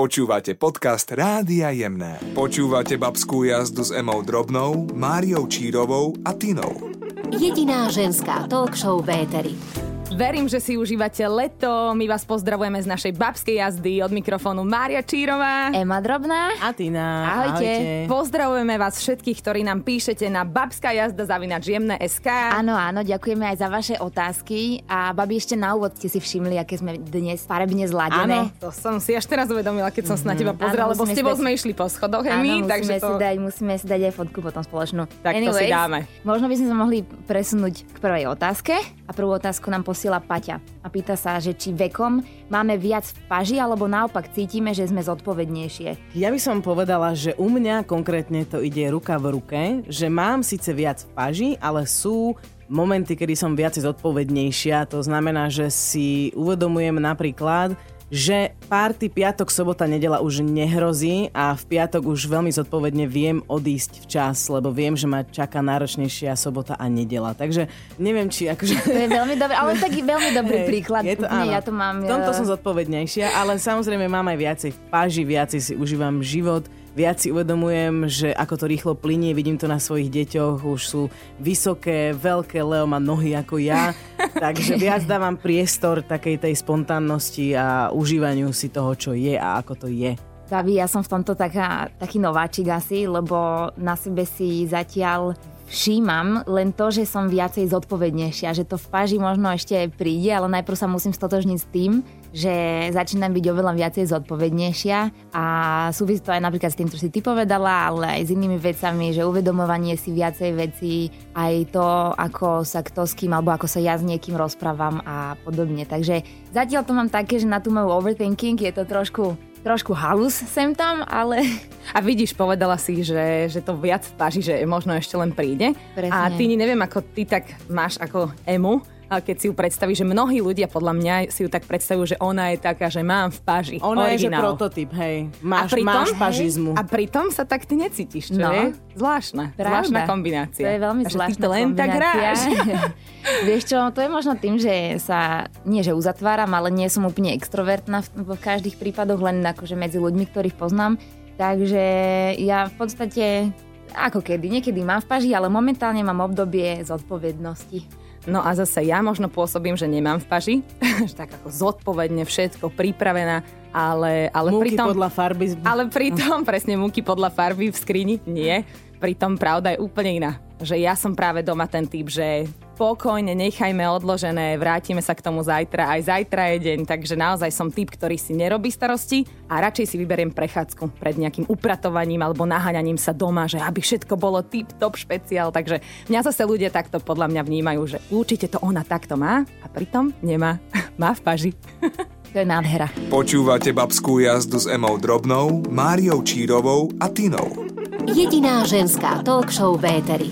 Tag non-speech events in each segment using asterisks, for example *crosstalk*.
Počúvate podcast Rádia Jemné. Počúvate babskú jazdu s Emou Drobnou, Máriou Čírovou a Tinou. Jediná ženská talk show v éteri. Verím, že si užívate leto. My vás pozdravujeme z našej babskej jazdy od mikrofónu Mária Čírová. Ema Drobná. A Tina. Ahojte. Ahojte. Pozdravujeme vás všetkých, ktorí nám píšete na babská jazda zavinač SK. Áno, áno, ďakujeme aj za vaše otázky. A babi, ešte na úvod ste si všimli, aké sme dnes farebne zladené. Áno, to som si až teraz uvedomila, keď som sa na teba pozrela, lebo s tebou sme išli po schodoch, Áno, Emi, musíme, takže si to... dať, musíme si dať aj fotku potom spoločnú. Tak to si dáme. Možno by sme sa mohli presunúť k prvej otázke. A prvú otázku nám posiela Paťa. A pýta sa, že či vekom máme viac v paži, alebo naopak cítime, že sme zodpovednejšie. Ja by som povedala, že u mňa konkrétne to ide ruka v ruke, že mám síce viac v paži, ale sú momenty, kedy som viac zodpovednejšia. To znamená, že si uvedomujem napríklad, že párty piatok, sobota, nedela už nehrozí a v piatok už veľmi zodpovedne viem odísť včas, lebo viem, že ma čaká náročnejšia sobota a nedela. Takže neviem, či akože... To je veľmi dobré, ale taký veľmi dobrý Hej, príklad. Je to, áno. ja to mám... V tomto eh, som zodpovednejšia, ale samozrejme mám aj viacej v páži, viacej si užívam život, viac si uvedomujem, že ako to rýchlo plinie, vidím to na svojich deťoch, už sú vysoké, veľké, Leo má nohy ako ja, *laughs* takže viac dávam priestor takej tej spontánnosti a užívaniu si toho, čo je a ako to je. Babi, ja som v tomto taká, taký nováčik asi, lebo na sebe si zatiaľ všímam len to, že som viacej zodpovednejšia, že to v páži možno ešte príde, ale najprv sa musím stotožniť s tým, že začínam byť oveľa viacej zodpovednejšia a súvisí to aj napríklad s tým, čo si ty povedala, ale aj s inými vecami, že uvedomovanie si viacej vecí, aj to, ako sa kto s kým, alebo ako sa ja s niekým rozprávam a podobne. Takže zatiaľ to mám také, že na tú moju overthinking je to trošku trošku halus sem tam, ale A vidíš, povedala si, že, že to viac v paži, že možno ešte len príde. Presne. A ty neviem, ako ty tak máš ako emu, keď si ju predstavíš, že mnohí ľudia podľa mňa si ju tak predstavujú, že ona je taká, že mám v paži. Ona je, že originál. prototyp, hej. Máš, pritom- máš pažizmu. A pritom sa tak ty necítiš, čo No. je? Zvláštna. Zvláštna kombinácia. To je veľmi A že zvláštna ty to len tak hráš. *laughs* Vieš čo, to je možno tým, že sa, nie že uzatváram, ale nie som úplne extrovertná v, v každých prípadoch, len akože medzi ľuďmi, ktorých poznám. Takže ja v podstate ako kedy, niekedy mám v paži, ale momentálne mám obdobie zodpovednosti. No a zase ja možno pôsobím, že nemám v paži, *laughs* že tak ako zodpovedne všetko pripravená, ale, ale Múky pritom... podľa farby. Ale pritom, *laughs* presne múky podľa farby v skrini, nie. Pritom pravda je úplne iná. Že ja som práve doma ten typ, že pokojne nechajme odložené, vrátime sa k tomu zajtra, aj zajtra je deň, takže naozaj som typ, ktorý si nerobí starosti a radšej si vyberiem prechádzku pred nejakým upratovaním alebo naháňaním sa doma, že aby všetko bolo tip top špeciál, takže mňa zase ľudia takto podľa mňa vnímajú, že určite to ona takto má a pritom nemá. *laughs* má v paži. To je nádhera. Počúvate babskú jazdu s Emou Drobnou, Máriou Čírovou a Tinou. Jediná ženská talk show v éteri.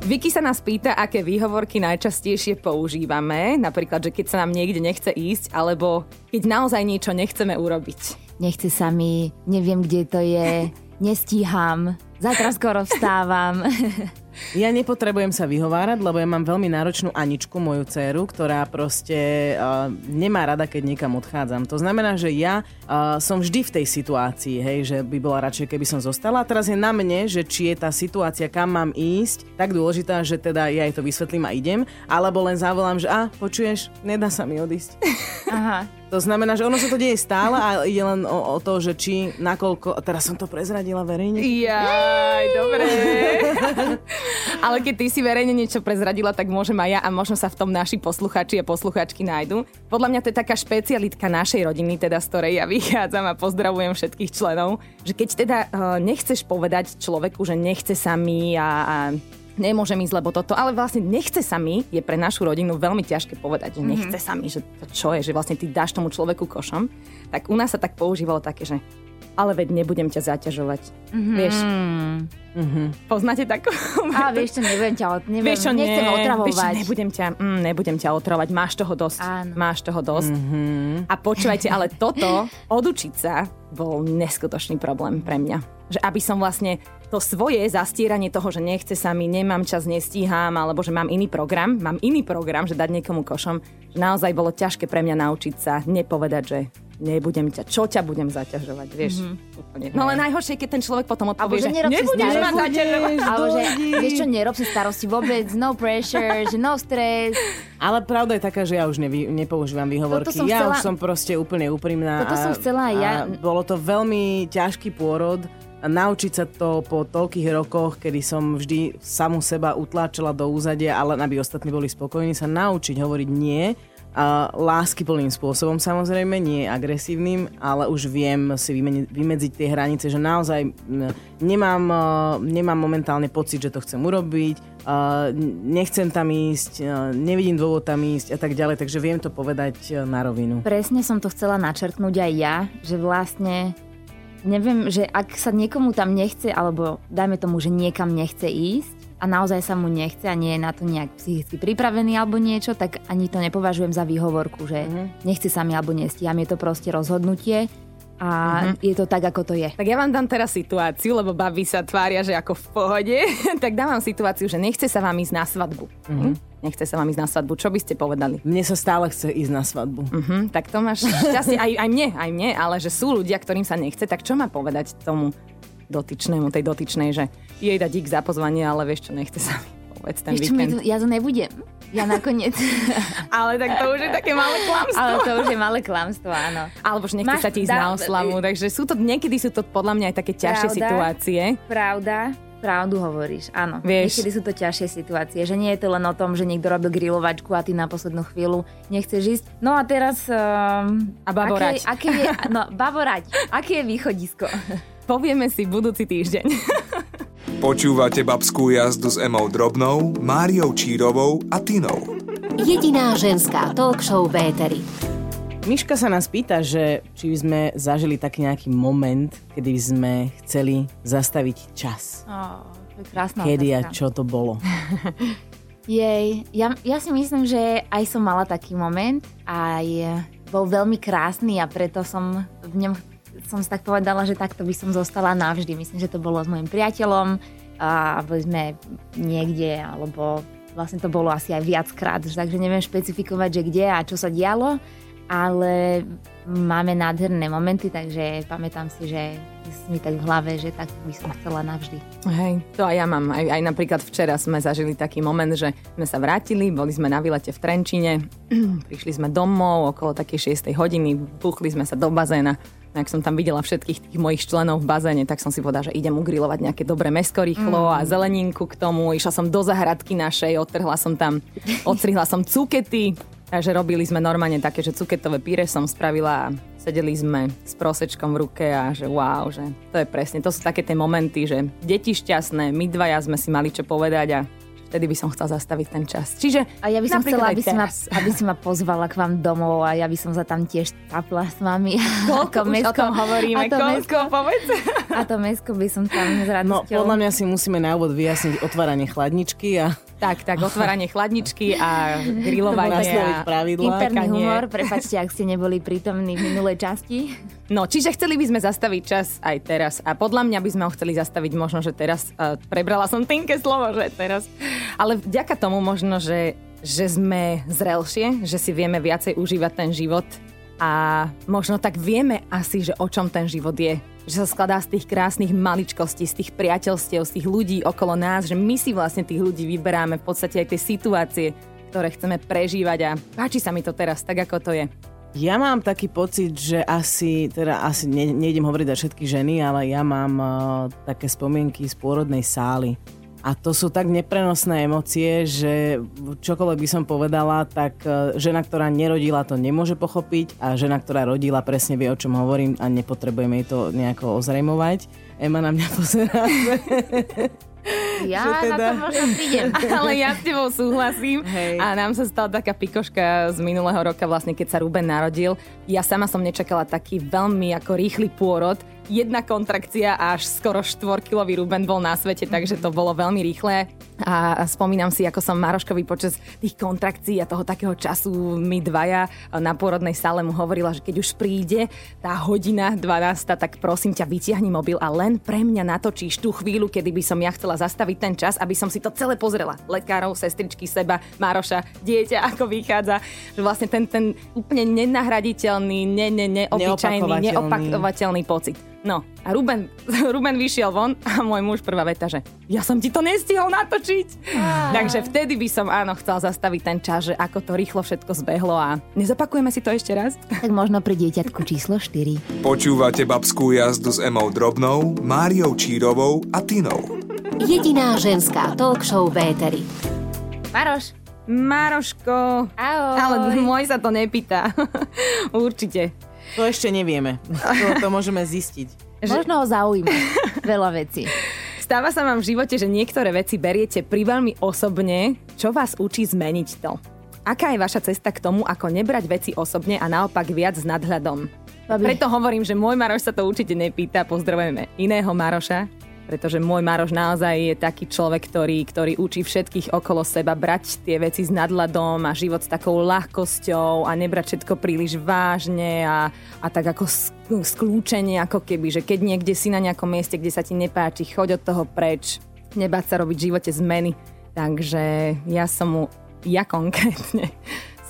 Vicky sa nás pýta, aké výhovorky najčastejšie používame, napríklad, že keď sa nám niekde nechce ísť, alebo keď naozaj niečo nechceme urobiť. Nechce sa mi, neviem, kde to je, nestíham, zajtra skoro vstávam. *laughs* Ja nepotrebujem sa vyhovárať, lebo ja mám veľmi náročnú Aničku, moju dceru, ktorá proste uh, nemá rada, keď niekam odchádzam. To znamená, že ja uh, som vždy v tej situácii, hej, že by bola radšej, keby som zostala. A teraz je na mne, že či je tá situácia, kam mám ísť, tak dôležitá, že teda ja jej to vysvetlím a idem, alebo len zavolám, že a, počuješ, nedá sa mi odísť. *laughs* Aha. To znamená, že ono sa to deje stále a ide len o, o to, že či, nakoľko... Teraz som to prezradila verejne. Jaj, dobre. *laughs* Ale keď ty si verejne niečo prezradila, tak môžem aj ja a možno sa v tom naši posluchači a posluchačky nájdu. Podľa mňa to je taká špecialitka našej rodiny, teda z ktorej ja *laughs* vychádzam a pozdravujem všetkých členov, že keď teda uh, nechceš povedať človeku, že nechce sa mi a, a nemôžem ísť, lebo toto, ale vlastne nechce sa mi, je pre našu rodinu veľmi ťažké povedať, že nechce sa mi, že to čo je, že vlastne ty dáš tomu človeku košom, tak u nás sa tak používalo také, že ale veď nebudem ťa zaťažovať. Mm-hmm. Vieš, Mhm. poznáte takú? *laughs* A vieš čo, nebudem ťa, neviem, Vieš čo, nechcem nie, otravovať. Vieš, čo, nebudem, ťa, mm, nebudem ťa otravovať, máš toho dosť. Áno. Máš toho dosť. Mhm. Mm-hmm. A počúvajte, ale toto, odučiť sa, bol neskutočný problém pre mňa. Že aby som vlastne to svoje zastieranie toho, že nechce sa mi, nemám čas, nestíham, alebo že mám iný program, mám iný program, že dať niekomu košom, že naozaj bolo ťažké pre mňa naučiť sa nepovedať, že nebudem ťa, čo ťa budem zaťažovať, vieš. Úplne. No ale najhoršie, keď ten človek potom odpovie, že že Alebo že, vieš čo, nerob si starosti vôbec, no pressure, že no stres. Ale pravda je taká, že ja už nevy, nepoužívam výhovorky. Som ja chcela- už som proste úplne úprimná. Toto a, som chcela aj ja. A bolo to veľmi ťažký pôrod. A naučiť sa to po toľkých rokoch, kedy som vždy samu seba utláčala do úzadia, ale aby ostatní boli spokojní, sa naučiť hovoriť nie. A láskyplným spôsobom samozrejme, nie agresívnym, ale už viem si vymeni- vymedziť tie hranice, že naozaj nemám, eh, nemám momentálne pocit, že to chcem urobiť, eh, nechcem tam ísť, eh, nevidím dôvod tam ísť a tak ďalej, takže viem to povedať eh, na rovinu. Presne som to chcela načrtnúť aj ja, že vlastne neviem, že ak sa niekomu tam nechce, alebo dajme tomu, že niekam nechce ísť a naozaj sa mu nechce a nie je na to nejak psychicky pripravený alebo niečo, tak ani to nepovažujem za výhovorku, že nechce sa mi alebo nestíham. Je to proste rozhodnutie a je to tak, ako to je. Tak ja vám dám teraz situáciu, lebo baby sa tvária, že ako v pohode. *laughs* tak dávam situáciu, že nechce sa vám ísť na svadbu. Mm-hmm. Nechce sa vám ísť na svadbu. Čo by ste povedali? Mne sa stále chce ísť na svadbu. Hm, tak to máš šťastie. Aj, aj mne, aj mne, ale že sú ľudia, ktorým sa nechce, tak čo má povedať tomu dotyčnému, tej dotyčnej, že jej dať dík za pozvanie, ale vieš čo, nechce sa mi povedz ten my víkend. ja to nebudem. Ja nakoniec. *laughs* Ale tak to už je také malé klamstvo. Ale to už je malé klamstvo, áno. Alebo že nechce Máš- sa ti ísť dá- na oslavu, takže sú to, niekedy sú to podľa mňa aj také ťažšie Pravda. situácie. Pravda, pravdu hovoríš, áno. Vieš- Niekedy sú to ťažšie situácie, že nie je to len o tom, že niekto robil grilovačku a ty na poslednú chvíľu nechceš ísť. No a teraz... Um, A baborať. Aké, aké je, *laughs* no, baborať. Aké je východisko? *laughs* Povieme si budúci týždeň. *laughs* Počúvate babskú jazdu s Emou Drobnou, Máriou Čírovou a Tinou. Jediná ženská talk show v éteri. Miška sa nás pýta, že či by sme zažili taký nejaký moment, kedy sme chceli zastaviť čas. Oh, to je krásna Kedy a otázka. čo to bolo? *laughs* Jej, ja, ja si myslím, že aj som mala taký moment, aj bol veľmi krásny a preto som v ňom som si tak povedala, že takto by som zostala navždy. Myslím, že to bolo s mojim priateľom a boli sme niekde, alebo vlastne to bolo asi aj viackrát, že takže neviem špecifikovať, že kde a čo sa dialo, ale máme nádherné momenty, takže pamätám si, že mi tak v hlave, že tak by som chcela navždy. Hej, to aj ja mám. Aj, aj napríklad včera sme zažili taký moment, že sme sa vrátili, boli sme na výlete v Trenčine, *clears throat* prišli sme domov okolo takej 6 hodiny, buchli sme sa do bazéna. No, ak som tam videla všetkých tých mojich členov v bazéne, tak som si povedala, že idem ugrilovať nejaké dobré mesko rýchlo a zeleninku k tomu. Išla som do zahradky našej, odtrhla som tam, *laughs* odstrihla som cukety, takže robili sme normálne také, že cuketové píre som spravila a sedeli sme s prosečkom v ruke a že wow, že to je presne, to sú také tie momenty, že deti šťastné, my dvaja sme si mali čo povedať a vtedy by som chcela zastaviť ten čas. Čiže A ja by som chcela, aby si, ma, *laughs* aby si ma pozvala k vám domov a ja by som sa tam tiež tapla s vami. Koľko *laughs* už o tom hovoríme, a to koľko, mesko, povedz. a to mesko by som tam s No, radosťou. podľa mňa si musíme na úvod vyjasniť otváranie chladničky a Tak, tak, otváranie chladničky a *laughs* grilovanie. A... pravidlá. Interný humor, prepačte, ak ste neboli prítomní v minulej časti. No, čiže chceli by sme zastaviť čas aj teraz. A podľa mňa by sme ho chceli zastaviť možno, že teraz. Uh, prebrala som tinké slovo, že teraz. Ale vďaka tomu možno, že, že sme zrelšie, že si vieme viacej užívať ten život a možno tak vieme asi, že o čom ten život je. Že sa skladá z tých krásnych maličkostí, z tých priateľstiev, z tých ľudí okolo nás, že my si vlastne tých ľudí vyberáme v podstate aj tie situácie, ktoré chceme prežívať a páči sa mi to teraz tak, ako to je. Ja mám taký pocit, že asi, teda asi ne, nejdem hovoriť za všetky ženy, ale ja mám uh, také spomienky z pôrodnej sály. A to sú tak neprenosné emócie, že čokoľvek by som povedala, tak uh, žena, ktorá nerodila, to nemôže pochopiť a žena, ktorá rodila, presne vie, o čom hovorím a nepotrebujeme jej to nejako ozrejmovať. Ema na mňa pozerá. Ja teda- na to možno prídem. *laughs* Ale ja s tebou súhlasím. Hej. A nám sa stala taká pikoška z minulého roka, vlastne keď sa Ruben narodil. Ja sama som nečakala taký veľmi ako rýchly pôrod, jedna kontrakcia a až skoro štvorkilový Ruben bol na svete, takže to bolo veľmi rýchle. A spomínam si, ako som Maroškovi počas tých kontrakcií a toho takého času my dvaja na pôrodnej sále mu hovorila, že keď už príde tá hodina 12, tak prosím ťa, vytiahni mobil a len pre mňa natočíš tú chvíľu, kedy by som ja chcela zastaviť ten čas, aby som si to celé pozrela. Lekárov, sestričky, seba, Maroša, dieťa, ako vychádza. Že vlastne ten, ten úplne nenahraditeľný, ne, ne, neobyčajný, neopakovateľný pocit. No a Ruben, *laughs* Ruben vyšiel von a môj muž prvá veta, že ja som ti to nestihol natočiť. Ah. Takže vtedy by som áno chcel zastaviť ten čas, že ako to rýchlo všetko zbehlo a nezopakujeme si to ešte raz? *laughs* Tak možno pri dieťatku číslo 4. Počúvate babskú jazdu s Emou Drobnou, Máriou Čírovou a Tinou. Jediná ženská talk show Véteri. Maroš. Maroško. Ahoj. Ale môj sa to nepýta. *laughs* Určite. To ešte nevieme. To, to môžeme zistiť. *laughs* Že... Možno ho zaujíma veľa vecí. Stáva sa vám v živote, že niektoré veci beriete pri veľmi osobne. Čo vás učí zmeniť to? Aká je vaša cesta k tomu, ako nebrať veci osobne a naopak viac s nadhľadom? Babi. Preto hovorím, že môj Maroš sa to určite nepýta. Pozdravujeme iného Maroša pretože môj Maroš naozaj je taký človek, ktorý, ktorý učí všetkých okolo seba brať tie veci s nadladom a život s takou ľahkosťou a nebrať všetko príliš vážne a, a tak ako skľúčenie, ako keby, že keď niekde si na nejakom mieste, kde sa ti nepáči, choď od toho preč, nebáť sa robiť v živote zmeny. Takže ja som mu, ja konkrétne,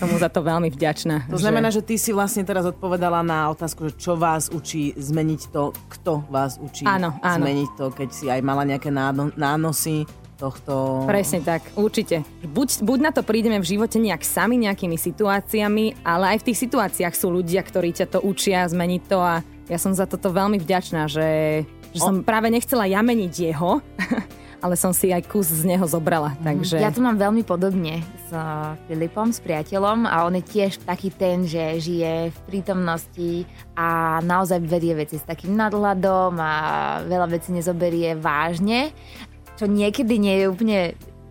som mu za to veľmi vďačná. To že... znamená, že ty si vlastne teraz odpovedala na otázku, že čo vás učí zmeniť to, kto vás učí áno, áno. zmeniť to, keď si aj mala nejaké nánosy tohto... Presne tak, určite. Buď, buď na to prídeme v živote nejak sami, nejakými situáciami, ale aj v tých situáciách sú ľudia, ktorí ťa to učia zmeniť to a ja som za toto veľmi vďačná, že, že som práve nechcela ja meniť jeho, *laughs* ale som si aj kus z neho zobrala. Mhm. Takže... Ja to mám veľmi podobne s Filipom, s priateľom a on je tiež taký ten, že žije v prítomnosti a naozaj vedie veci s takým nadhľadom a veľa vecí nezoberie vážne, čo niekedy nie je úplne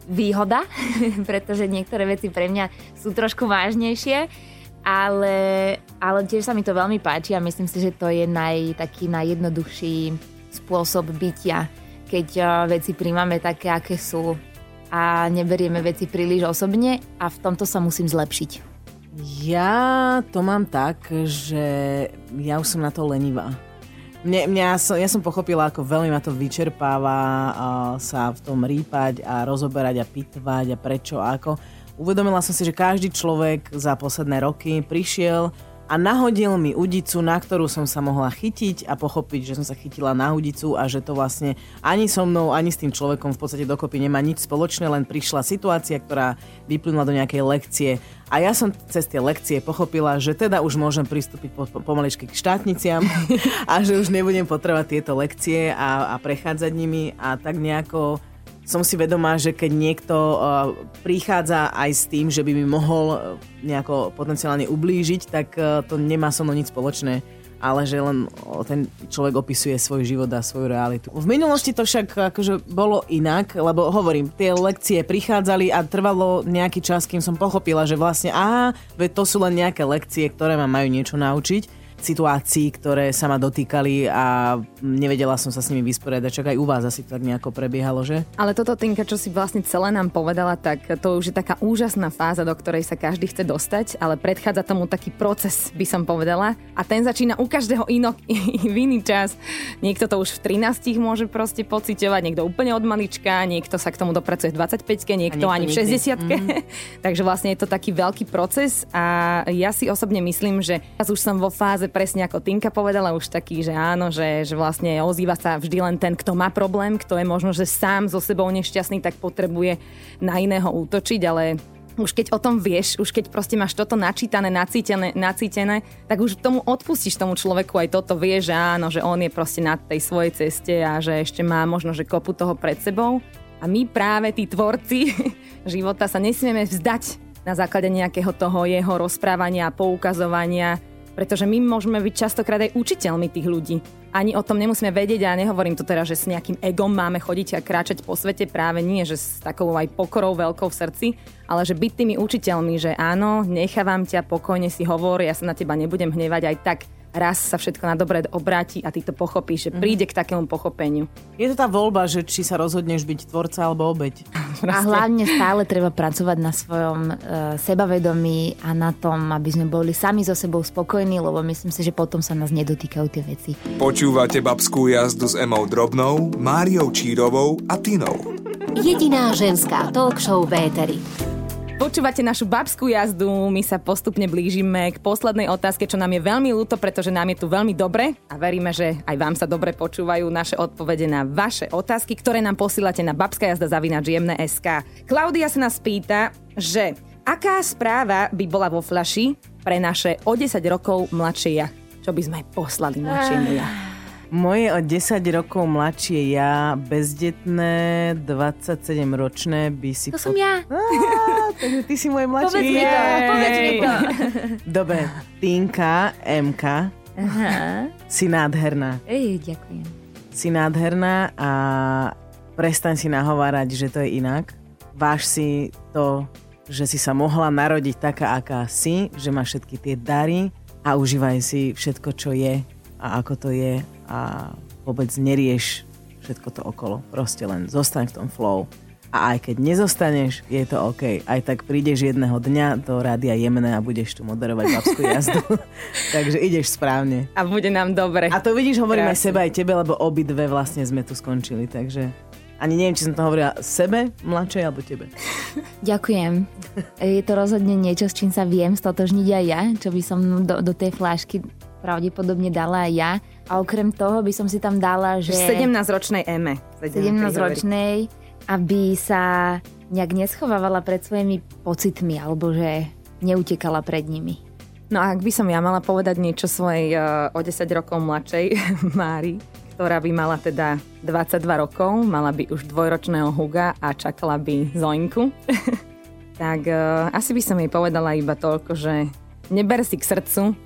výhoda, *laughs* pretože niektoré veci pre mňa sú trošku vážnejšie, ale, ale tiež sa mi to veľmi páči a myslím si, že to je naj, taký najjednoduchší spôsob bytia keď veci príjmame také, aké sú a neberieme veci príliš osobne a v tomto sa musím zlepšiť. Ja to mám tak, že ja už som na to lenivá. Mne, mňa, ja som pochopila, ako veľmi ma to vyčerpáva uh, sa v tom rýpať a rozoberať a pitvať a prečo a ako. Uvedomila som si, že každý človek za posledné roky prišiel a nahodil mi udicu, na ktorú som sa mohla chytiť a pochopiť, že som sa chytila na udicu a že to vlastne ani so mnou, ani s tým človekom v podstate dokopy nemá nič spoločné, len prišla situácia, ktorá vyplynula do nejakej lekcie. A ja som cez tie lekcie pochopila, že teda už môžem pristúpiť po, po, pomaličky k štátniciam *laughs* a že už nebudem potrebovať tieto lekcie a, a prechádzať nimi a tak nejako som si vedomá, že keď niekto uh, prichádza aj s tým, že by mi mohol uh, nejako potenciálne ublížiť, tak uh, to nemá so mnou nič spoločné ale že len ten človek opisuje svoj život a svoju realitu. V minulosti to však akože bolo inak, lebo hovorím, tie lekcie prichádzali a trvalo nejaký čas, kým som pochopila, že vlastne aha, to sú len nejaké lekcie, ktoré ma majú niečo naučiť situácií, ktoré sa ma dotýkali a nevedela som sa s nimi vysporiadať. Čak aj u vás asi tak nejako prebiehalo, že? Ale toto, Tinka, čo si vlastne celé nám povedala, tak to už je taká úžasná fáza, do ktorej sa každý chce dostať, ale predchádza tomu taký proces, by som povedala. A ten začína u každého inok, *laughs* v iný čas. Niekto to už v 13 môže proste pociťovať, niekto úplne od malička, niekto sa k tomu dopracuje v 25 niekto, ani v 60 mm-hmm. *laughs* Takže vlastne je to taký veľký proces a ja si osobne myslím, že teraz už som vo fáze presne ako Tinka povedala, už taký, že áno, že, že vlastne ozýva sa vždy len ten, kto má problém, kto je možno, že sám so sebou nešťastný, tak potrebuje na iného útočiť, ale už keď o tom vieš, už keď proste máš toto načítané, nacítené, nacítené, tak už tomu odpustíš tomu človeku aj toto, vie, že áno, že on je proste na tej svojej ceste a že ešte má možno, že kopu toho pred sebou. A my práve, tí tvorci *laughs* života, sa nesmieme vzdať na základe nejakého toho jeho rozprávania a poukazovania pretože my môžeme byť častokrát aj učiteľmi tých ľudí. Ani o tom nemusíme vedieť a nehovorím to teraz, že s nejakým egom máme chodiť a kráčať po svete, práve nie, že s takou aj pokorou veľkou v srdci, ale že byť tými učiteľmi, že áno, nechávam ťa, pokojne si hovor, ja sa na teba nebudem hnevať, aj tak raz sa všetko na dobre obráti a ty to pochopíš, že príde k takému pochopeniu. Je to tá voľba, že či sa rozhodneš byť tvorca alebo obeď. *laughs* A hlavne stále treba pracovať na svojom uh, sebavedomí a na tom, aby sme boli sami so sebou spokojní, lebo myslím si, že potom sa nás nedotýkajú tie veci. Počúvate babskú jazdu s Emou Drobnou, Máriou Čírovou a Tinou. Jediná ženská talk show v éteri. Počúvate našu babskú jazdu, my sa postupne blížime k poslednej otázke, čo nám je veľmi ľúto, pretože nám je tu veľmi dobre a veríme, že aj vám sa dobre počúvajú naše odpovede na vaše otázky, ktoré nám posílate na babskajazda.sk. Klaudia sa nás pýta, že aká správa by bola vo flaši pre naše o 10 rokov mladšie ja? Čo by sme aj poslali mladšiemu ja? Moje o 10 rokov mladšie ja, bezdetné, 27-ročné by si... To som ja. Takže ty si moje mladšie. Povedz mi to, povedz mi to. Dobre, Tinka, MK, Aha. si nádherná. Ej, ďakujem. Si nádherná a prestaň si nahovárať, že to je inak. Váž si to, že si sa mohla narodiť taká, aká si, že máš všetky tie dary a užívaj si všetko, čo je a ako to je a vôbec nerieš všetko to okolo. Proste len zostaň v tom flow. A aj keď nezostaneš, je to OK. Aj tak prídeš jedného dňa do rádia jemné a budeš tu moderovať babskú jazdu. *laughs* Takže ideš správne. A bude nám dobre. A to vidíš, hovorím aj Krásne. sebe, aj tebe, lebo obidve vlastne sme tu skončili. Takže ani neviem, či som to hovorila sebe, mladšej, alebo tebe. *laughs* Ďakujem. Je to rozhodne niečo, s čím sa viem stotožniť aj ja, čo by som do, do tej flášky pravdepodobne dala aj ja. A okrem toho by som si tam dala, že... 17-ročnej Eme. 17-ročnej, aby sa nejak neschovávala pred svojimi pocitmi, alebo že neutekala pred nimi. No a ak by som ja mala povedať niečo svojej uh, o 10 rokov mladšej *laughs* Mári, ktorá by mala teda 22 rokov, mala by už dvojročného Huga a čakala by Zoinku, *laughs* tak uh, asi by som jej povedala iba toľko, že neber si k srdcu,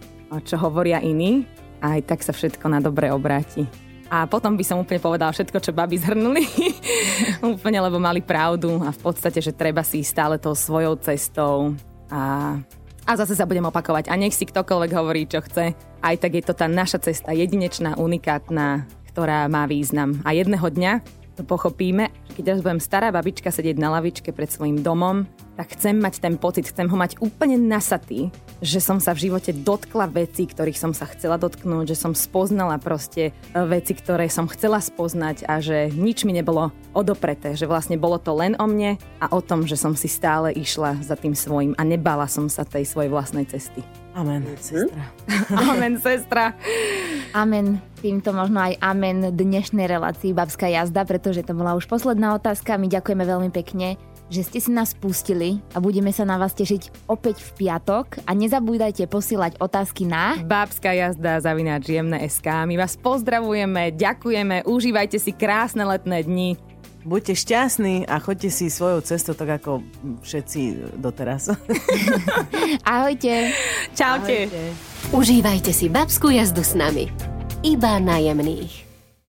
čo hovoria iní, a aj tak sa všetko na dobre obráti. A potom by som úplne povedala všetko, čo baby zhrnuli. *laughs* úplne, lebo mali pravdu a v podstate, že treba si ísť stále tou svojou cestou a a zase sa budem opakovať. A nech si ktokoľvek hovorí, čo chce. Aj tak je to tá naša cesta jedinečná, unikátna, ktorá má význam. A jedného dňa to pochopíme, keď raz budem stará babička sedieť na lavičke pred svojim domom, tak chcem mať ten pocit, chcem ho mať úplne nasatý, že som sa v živote dotkla veci, ktorých som sa chcela dotknúť, že som spoznala proste e, veci, ktoré som chcela spoznať a že nič mi nebolo odopreté, že vlastne bolo to len o mne a o tom, že som si stále išla za tým svojim a nebala som sa tej svojej vlastnej cesty. Amen, sestra. *laughs* Amen, sestra. Amen. Týmto možno aj amen dnešnej relácii Babská jazda, pretože to bola už posledná otázka. My ďakujeme veľmi pekne, že ste si nás pustili a budeme sa na vás tešiť opäť v piatok. A nezabúdajte posielať otázky na... Babská jazda, zavináč jemné SK. My vás pozdravujeme, ďakujeme, užívajte si krásne letné dni. Buďte šťastní a choďte si svojou cestou tak ako všetci doteraz. *laughs* Ahojte. Čaute. Užívajte si babskú jazdu s nami. Iba na jemných.